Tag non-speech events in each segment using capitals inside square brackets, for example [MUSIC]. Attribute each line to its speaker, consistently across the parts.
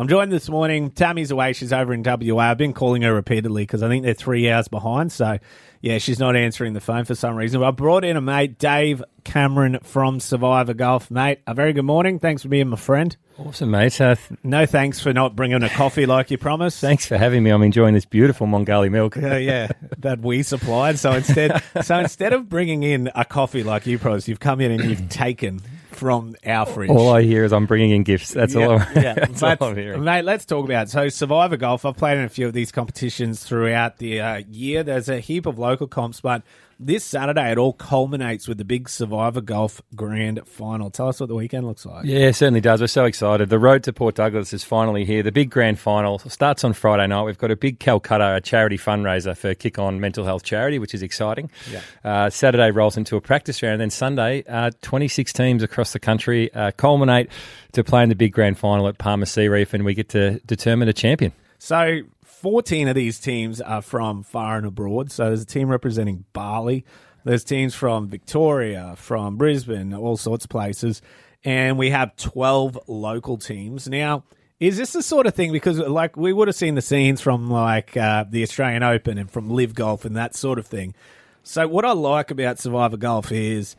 Speaker 1: I'm joined this morning. Tammy's away. She's over in WA. I've been calling her repeatedly because I think they're three hours behind. So, yeah, she's not answering the phone for some reason. But I brought in a mate, Dave Cameron from Survivor Golf. Mate, a very good morning. Thanks for being my friend.
Speaker 2: Awesome, mate. Uh, th-
Speaker 1: No thanks for not bringing a coffee like you promised.
Speaker 2: thanks for having me. I'm enjoying this beautiful Mungalli milk.
Speaker 1: Uh, yeah, that we supplied. So instead, so instead of bringing in a coffee like you promised, you've come in and you've taken from our fridge.
Speaker 2: All I hear is I'm bringing in gifts. That's all. I'm,
Speaker 1: yeah. [LAUGHS]
Speaker 2: that's
Speaker 1: Let's-
Speaker 2: I'm hearing.
Speaker 1: Mate, let's talk about it. So, Survivor Golf, I've played in a few of these competitions throughout the uh, year. There's a heap of local comps, but this Saturday it all culminates with the big Survivor Golf Grand Final. Tell us what the weekend looks like.
Speaker 2: Yeah, it certainly does. We're so excited. The road to Port Douglas is finally here. The big grand final starts on Friday night. We've got a big Calcutta a charity fundraiser for Kick On Mental Health Charity, which is exciting.
Speaker 1: Yeah.
Speaker 2: Uh, Saturday rolls into a practice round, and then Sunday, uh, 26 teams across the country uh, culminate to play in the big grand final at Palmer Sea Reef, and we get to determine a champion.
Speaker 1: So, 14 of these teams are from far and abroad. So, there's a team representing Bali, there's teams from Victoria, from Brisbane, all sorts of places. And we have 12 local teams. Now, is this the sort of thing because, like, we would have seen the scenes from, like, uh, the Australian Open and from Live Golf and that sort of thing. So, what I like about Survivor Golf is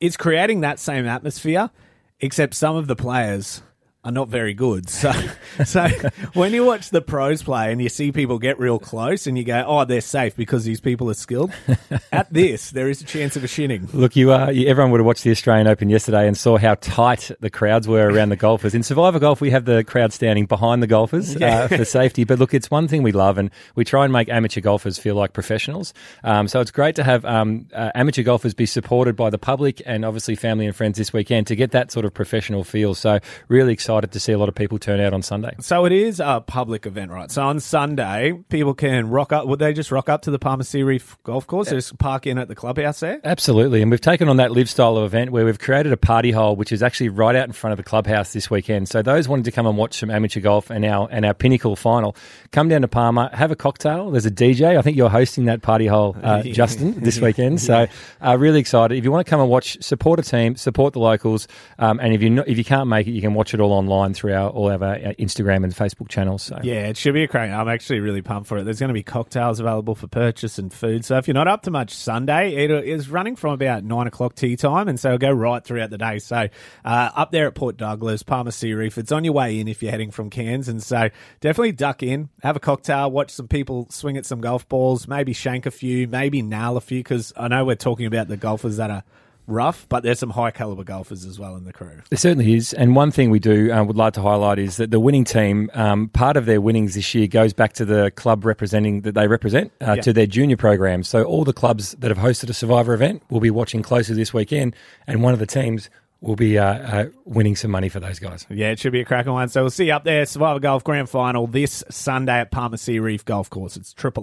Speaker 1: it's creating that same atmosphere, except some of the players are not very good. [LAUGHS] So, so when you watch the pros play and you see people get real close and you go, "Oh, they're safe because these people are skilled," [LAUGHS] at this there is a chance of a shinning.
Speaker 2: Look, you are. You, everyone would have watched the Australian Open yesterday and saw how tight the crowds were around the golfers. In Survivor Golf, we have the crowd standing behind the golfers uh, for safety. But look, it's one thing we love, and we try and make amateur golfers feel like professionals. Um, so it's great to have um, uh, amateur golfers be supported by the public and obviously family and friends this weekend to get that sort of professional feel. So really excited to see a lot of people turn out on Sunday.
Speaker 1: So it is a public event, right? So on Sunday, people can rock up. Would they just rock up to the Palmer Sea Reef Golf Course? Just park in at the clubhouse there.
Speaker 2: Absolutely. And we've taken on that live style of event where we've created a party hole, which is actually right out in front of the clubhouse this weekend. So those wanting to come and watch some amateur golf and our, and our pinnacle final, come down to Palmer, have a cocktail. There's a DJ. I think you're hosting that party hole, uh, [LAUGHS] Justin, this [LAUGHS] weekend. So uh, really excited. If you want to come and watch, support a team, support the locals. Um, and if you if you can't make it, you can watch it all online through our, all of our uh, Instagram and Facebook channels. So
Speaker 1: Yeah, it should be a crack. I'm actually really pumped for it. There's going to be cocktails available for purchase and food. So if you're not up to much Sunday, it is running from about nine o'clock tee time, and so it'll go right throughout the day. So uh, up there at Port Douglas, Palmer Sea Reef, it's on your way in if you're heading from Cairns, and so definitely duck in, have a cocktail, watch some people swing at some golf balls, maybe shank a few, maybe nail a few, because I know we're talking about the golfers that are rough, but there's some high caliber golfers as well in the crew.
Speaker 2: There certainly is. And one thing we do uh, would like to highlight is that the winning team, um, part of their winnings this year goes back to the club representing that they represent uh,
Speaker 1: Yeah.
Speaker 2: to their junior program. So all the clubs that have hosted a Survivor event will be watching closely this weekend, and one of the teams will be uh, uh, winning some money for those guys.
Speaker 1: Yeah, it should be a cracking one. So we'll see you up there. Survivor Golf Grand Final this Sunday at Palmer Sea Reef Golf Course. It's triple